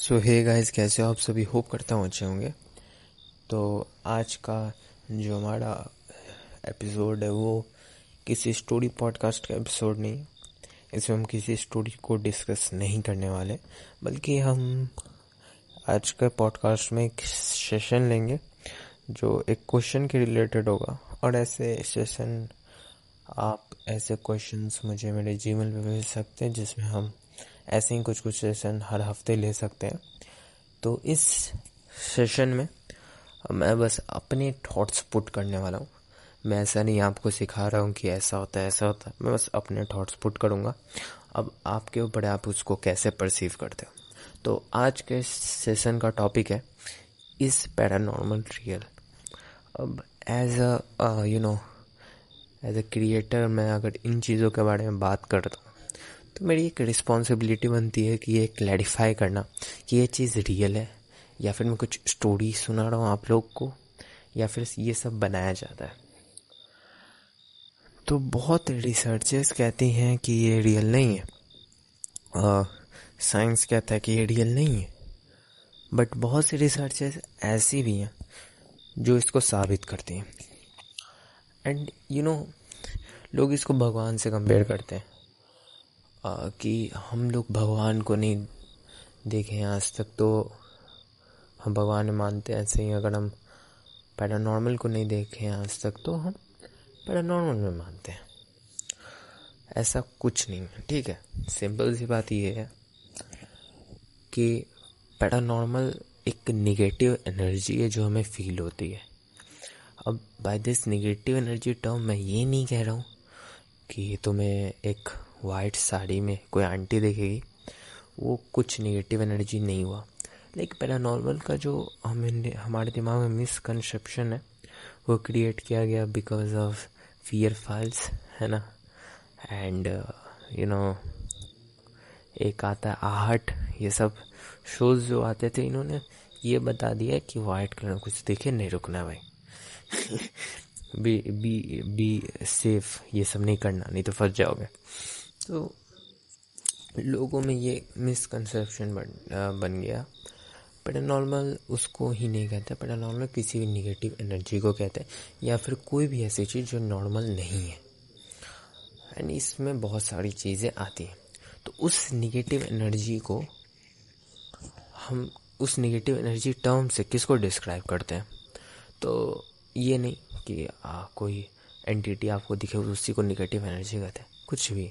सो hey guys कैसे हो? आप सभी होप करता हूँ अच्छे होंगे। तो आज का जो हमारा एपिसोड है, वो किसी स्टोरी पॉडकास्ट का एपिसोड नहीं। इसमें हम किसी स्टोरी को डिस्कस नहीं करने वाले, बल्कि हम आज के पॉडकास्ट में एक सेशन लेंगे, जो एक क्वेश्चन के रिलेटेड होगा। और ऐसे सेशन आप ऐसे क्वेश्चंस मुझे मेरे जीमेल पे भेज सकते हैं, जिसमें हम ऐसे ही कुछ कुछ सेशन हर हफ़्ते ले सकते हैं। तो इस सेशन में मैं बस अपने थॉट्स पुट करने वाला हूँ। मैं ऐसा नहीं आपको सिखा रहा हूँ कि ऐसा होता है, ऐसा होता है। मैं बस अपने थॉट्स पुट करूँगा। अब आपके ऊपर आप उसको कैसे परसीव करते हो? तो आज के सेशन का टॉपिक है इस पैरानॉर्मल रियल अब as a you know as a creator मैं अगर इन चीज़ों के बारे में बात करता हूँ तो मेरी एक रिस्पॉन्सिबिलिटी बनती है कि ये क्लैरिफाई करना कि ये चीज़ रियल है, या फिर मैं कुछ स्टोरी सुना रहा हूँ आप लोग को, या फिर ये सब बनाया जाता है। तो बहुत रिसर्चर्स कहती हैं कि ये रियल नहीं है। साइंस कहता है कि ये रियल नहीं है। बट बहुत सी रिसर्चेस ऐसी भी हैं जो इसको साबित करती हैं। एंड यू नो लोग इसको भगवान से कंपेयर करते हैं। कि हम लोग भगवान को नहीं देखे हैं आज तक तो हम भगवान मानते हैं ऐसे ही अगर हम पैरानॉर्मल को नहीं देखे हैं आज तक तो हम पैरानॉर्मल में मानते हैं। ऐसा कुछ नहीं है, ठीक है? सिंपल सी बात ये है कि पैरानॉर्मल एक निगेटिव एनर्जी है जो हमें फील होती है। अब by this negative energy term मैं ये नहीं कह रहा हूँ कि तुम्हें एक वाइट साड़ी में कोई आंटी देखेगी, वो कुछ नेगेटिव एनर्जी नहीं हुआ। लेकिन पैरानॉर्मल का जो हमें हमारे दिमाग में मिसकनसेप्शन है, वो क्रिएट किया गया बिकॉज़ ऑफ़ फियर फाइल्स है ना? एंड यू नो एक आता है आहट, ये सब शोज़ जो आते थे, इन्होंने ये बता दिया कि वाइट कलर कुछ देखे, नहीं रुकना भाई। बी बी बी सेफ़ ये सब नहीं करना, नहीं तो फंस जाओगे। तो लोगों में ये मिसकनसेप्शन बन बन गया। पैरानॉर्मल उसको ही नहीं कहते पैरानॉर्मल किसी भी निगेटिव एनर्जी को कहते हैं या फिर कोई भी ऐसी चीज़ जो नॉर्मल नहीं है। एंड इसमें बहुत सारी चीज़ें आती हैं। तो उस निगेटिव एनर्जी को हम उस निगेटिव एनर्जी टर्म से किसको डिस्क्राइब करते हैं? तो ये नहीं कि आ, कोई एंटिटी आपको दिखे उसी को निगेटिव एनर्जी कहते हैं। कुछ भी।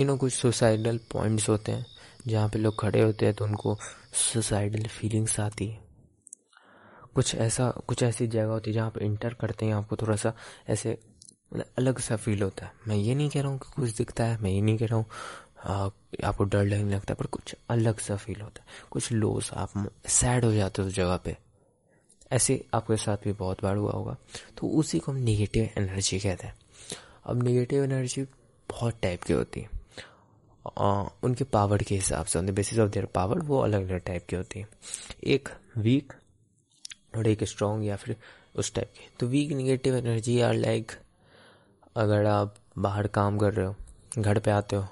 यू नो कुछ सुसाइडल पॉइंट्स होते हैं, जहाँ पे लोग खड़े होते हैं तो उनको सुसाइडल फीलिंग्स आती है। कुछ ऐसा, कुछ ऐसी जगह होती है जहाँ पे इंटर करते हैं, आपको थोड़ा सा ऐसे अलग सा फील होता है। मैं ये नहीं कह रहा हूँ कि कुछ दिखता है, मैं ये नहीं कह रहा हूँ आपको डर लगने लगता है पर कुछ अलग सा फील होता है। कुछ लोस आप सैड हो जाते हो उस जगह पे। ऐसे आपके साथ भी बहुत बार हुआ होगा। तो उसी को हम निगेटिव एनर्जी कहते हैं। अब निगेटिव एनर्जी बहुत टाइप की होती है। उनके पावर के हिसाब से on the basis of their power वो अलग अलग टाइप की होती है। एक वीक और एक स्ट्रॉन्ग या फिर उस टाइप की। तो weak negative energy are like अगर आप बाहर काम कर रहे हो, घर पे आते हो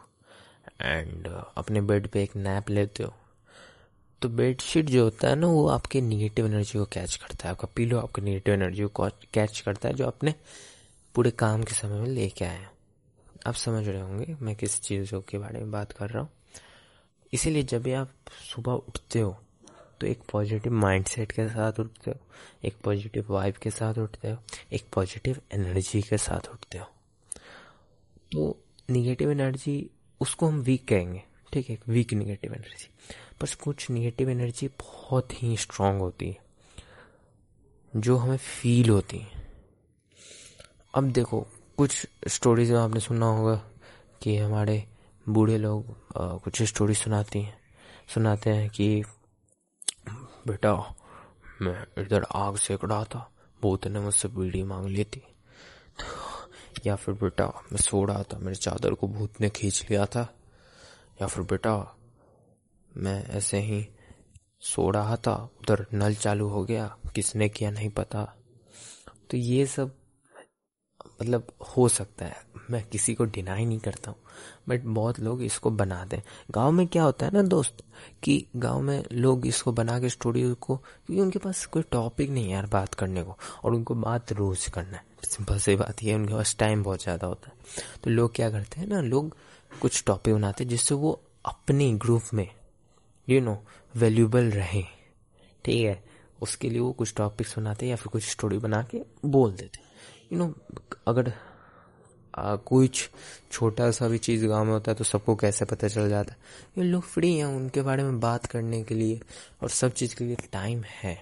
एंड अपने बेड पे एक नैप लेते हो तो बेडशीट जो होता है ना, वो आपके निगेटिव एनर्जी को कैच करता है। आपका पीलो आपके निगेटिव एनर्जी को कैच करता है, जो अपने पूरे काम के समय में लेके आए हैं। आप समझ रहे होंगे, मैं किस चीज़ों के बारे में बात कर रहा हूँ। इसीलिए जब भी आप सुबह उठते हो तो एक पॉजिटिव माइंडसेट के साथ उठते हो, एक पॉजिटिव वाइब के साथ उठते हो, एक पॉजिटिव एनर्जी के साथ उठते हो। तो निगेटिव एनर्जी उसको हम वीक कहेंगे, ठीक है? वीक निगेटिव एनर्जी बस कुछ निगेटिव एनर्जी बहुत ही स्ट्रांग होती है, जो हमें फील होती है। अब देखो कुछ स्टोरीज आपने सुना होगा कि हमारे बूढ़े लोग आ, कुछ स्टोरी सुनाती हैं। सुनाते हैं कि बेटा मैं इधर आग सेक रहा था भूत ने मुझसे बीड़ी मांग ली थी। या फिर बेटा मैं सो रहा था मेरे चादर को भूत ने खींच लिया था। या फिर बेटा मैं ऐसे ही सो रहा था उधर नल चालू हो गया किसने किया नहीं पता। तो ये सब मतलब हो सकता है। मैं किसी को डिनाई नहीं करता हूँ बट बहुत लोग इसको बना दें गाँव में क्या होता है ना दोस्त, कि गाँव में लोग इसको बना के स्टोरी को, क्योंकि उनके पास कोई टॉपिक नहीं है यार बात करने को, और उनको बात रोज करना है। सिंपल सी बात ये है, उनके पास टाइम बहुत ज़्यादा होता है। तो लोग क्या करते हैं ना, लोग कुछ टॉपिक बनाते हैं जिससे वो अपने ग्रुप में यू नो वैल्यूबल रहें। ठीक है, उसके लिए वो कुछ टॉपिक्स बनाते हैं या फिर कुछ स्टोरी बना के बोल देते यू नो अगर आ, कुछ छोटा सा भी चीज़ गाँव में होता है तो सबको कैसे पता चल जाता है? ये लोग फ्री हैं उनके बारे में बात करने के लिए और सब चीज़ के लिए टाइम है।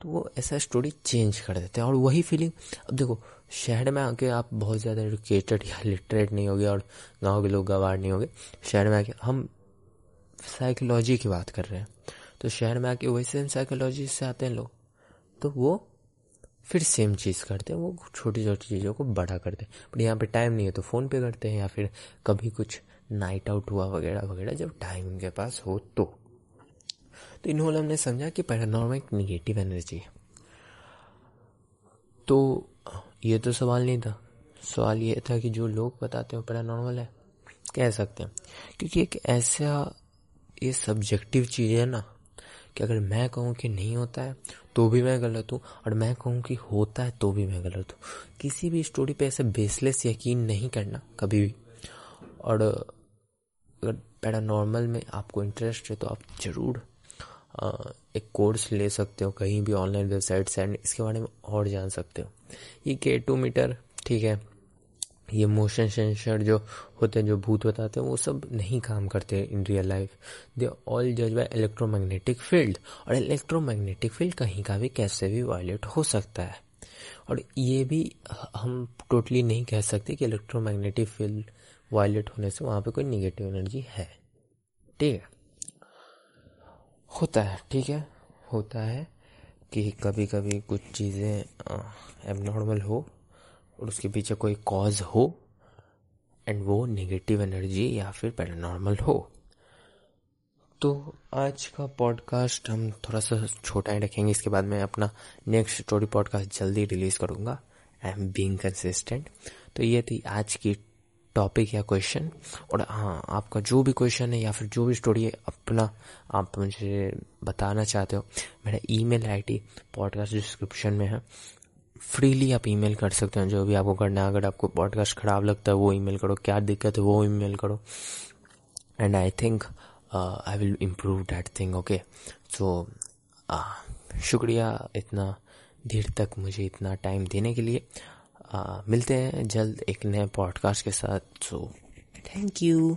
तो वो ऐसा स्टोरी चेंज कर देते हैं और वही फीलिंग अब देखो शहर में आके आप बहुत ज़्यादा एडुकेटेड या लिटरेट नहीं होगे और गाँव के लोग गवार नहीं होगे। शहर में आके हम साइकोलॉजी की बात कर रहे हैं। तो शहर में आके वही सेम साइकोलॉजी से आते हैं लोग। तो वो फिर सेम चीज़ करते हैं, वो छोटी छोटी चीज़ों को बड़ा करते हैं। बट यहाँ पे टाइम नहीं है तो फ़ोन पे करते हैं या फिर कभी कुछ नाइट आउट हुआ वगैरह वगैरह जब टाइम उनके पास हो तो। तो इन्होंने हमने समझा कि पैरानॉर्मल एक निगेटिव एनर्जी है। तो ये तो सवाल नहीं था। सवाल ये था कि जो लोग बताते हैं पैरानॉर्मल है। कह सकते हैं। क्योंकि एक ऐसा ये सब्जेक्टिव चीज़ है ना कि अगर मैं कहूँ कि नहीं होता है तो भी मैं गलत हूँ? और मैं कहूँ कि होता है तो भी मैं गलत हूँ। किसी भी स्टोरी पे ऐसे बेसलेस यकीन नहीं करना, कभी भी। और अगर पैरानॉर्मल में आपको इंटरेस्ट है तो आप ज़रूर एक कोर्स ले सकते हो, कहीं भी ऑनलाइन वेबसाइट से एंड इसके बारे में और जान सकते हो। ये के टू मीटर ठीक है? ये मोशन सेंसर जो होते हैं, जो भूत बताते हैं, वो सब नहीं काम करते in real life they all जज बाय इलेक्ट्रोमैग्नेटिक फ़ील्ड और इलेक्ट्रोमैग्नेटिक फ़ील्ड कहीं का भी कैसे भी वायलेट हो सकता है. और ये भी हम टोटली नहीं कह सकते कि इलेक्ट्रोमैग्नेटिक फ़ील्ड वायलेट होने से वहाँ पे कोई निगेटिव एनर्जी है. ठीक है? होता है, ठीक है? होता है कि कभी कभी कुछ चीज़ें एबनॉर्मल हो और उसके पीछे कोई कॉज हो एंड वो नेगेटिव एनर्जी या फिर पैरानॉर्मल हो। तो आज का पॉडकास्ट हम थोड़ा सा छोटा ही रखेंगे, इसके बाद मैं अपना नेक्स्ट स्टोरी पॉडकास्ट जल्दी रिलीज़ करूँगा। आई एम बींग कंसिस्टेंट तो ये थी आज की टॉपिक या क्वेश्चन और हाँ आपका जो भी क्वेश्चन है या फिर जो भी स्टोरी है, अपना आप मुझे बताना चाहते हो, मेरा ईमेल आईडी पॉडकास्ट डिस्क्रिप्शन में है। फ्रीली आप ईमेल कर सकते हैं जो भी आपको करना है। अगर आपको पॉडकास्ट ख़राब लगता है वो ईमेल करो। क्या दिक्कत है वो ईमेल करो। And I think I will improve that thing okay so शुक्रिया इतना देर तक मुझे इतना टाइम देने के लिए। Uh, मिलते हैं जल्द एक नए पॉडकास्ट के साथ। So thank you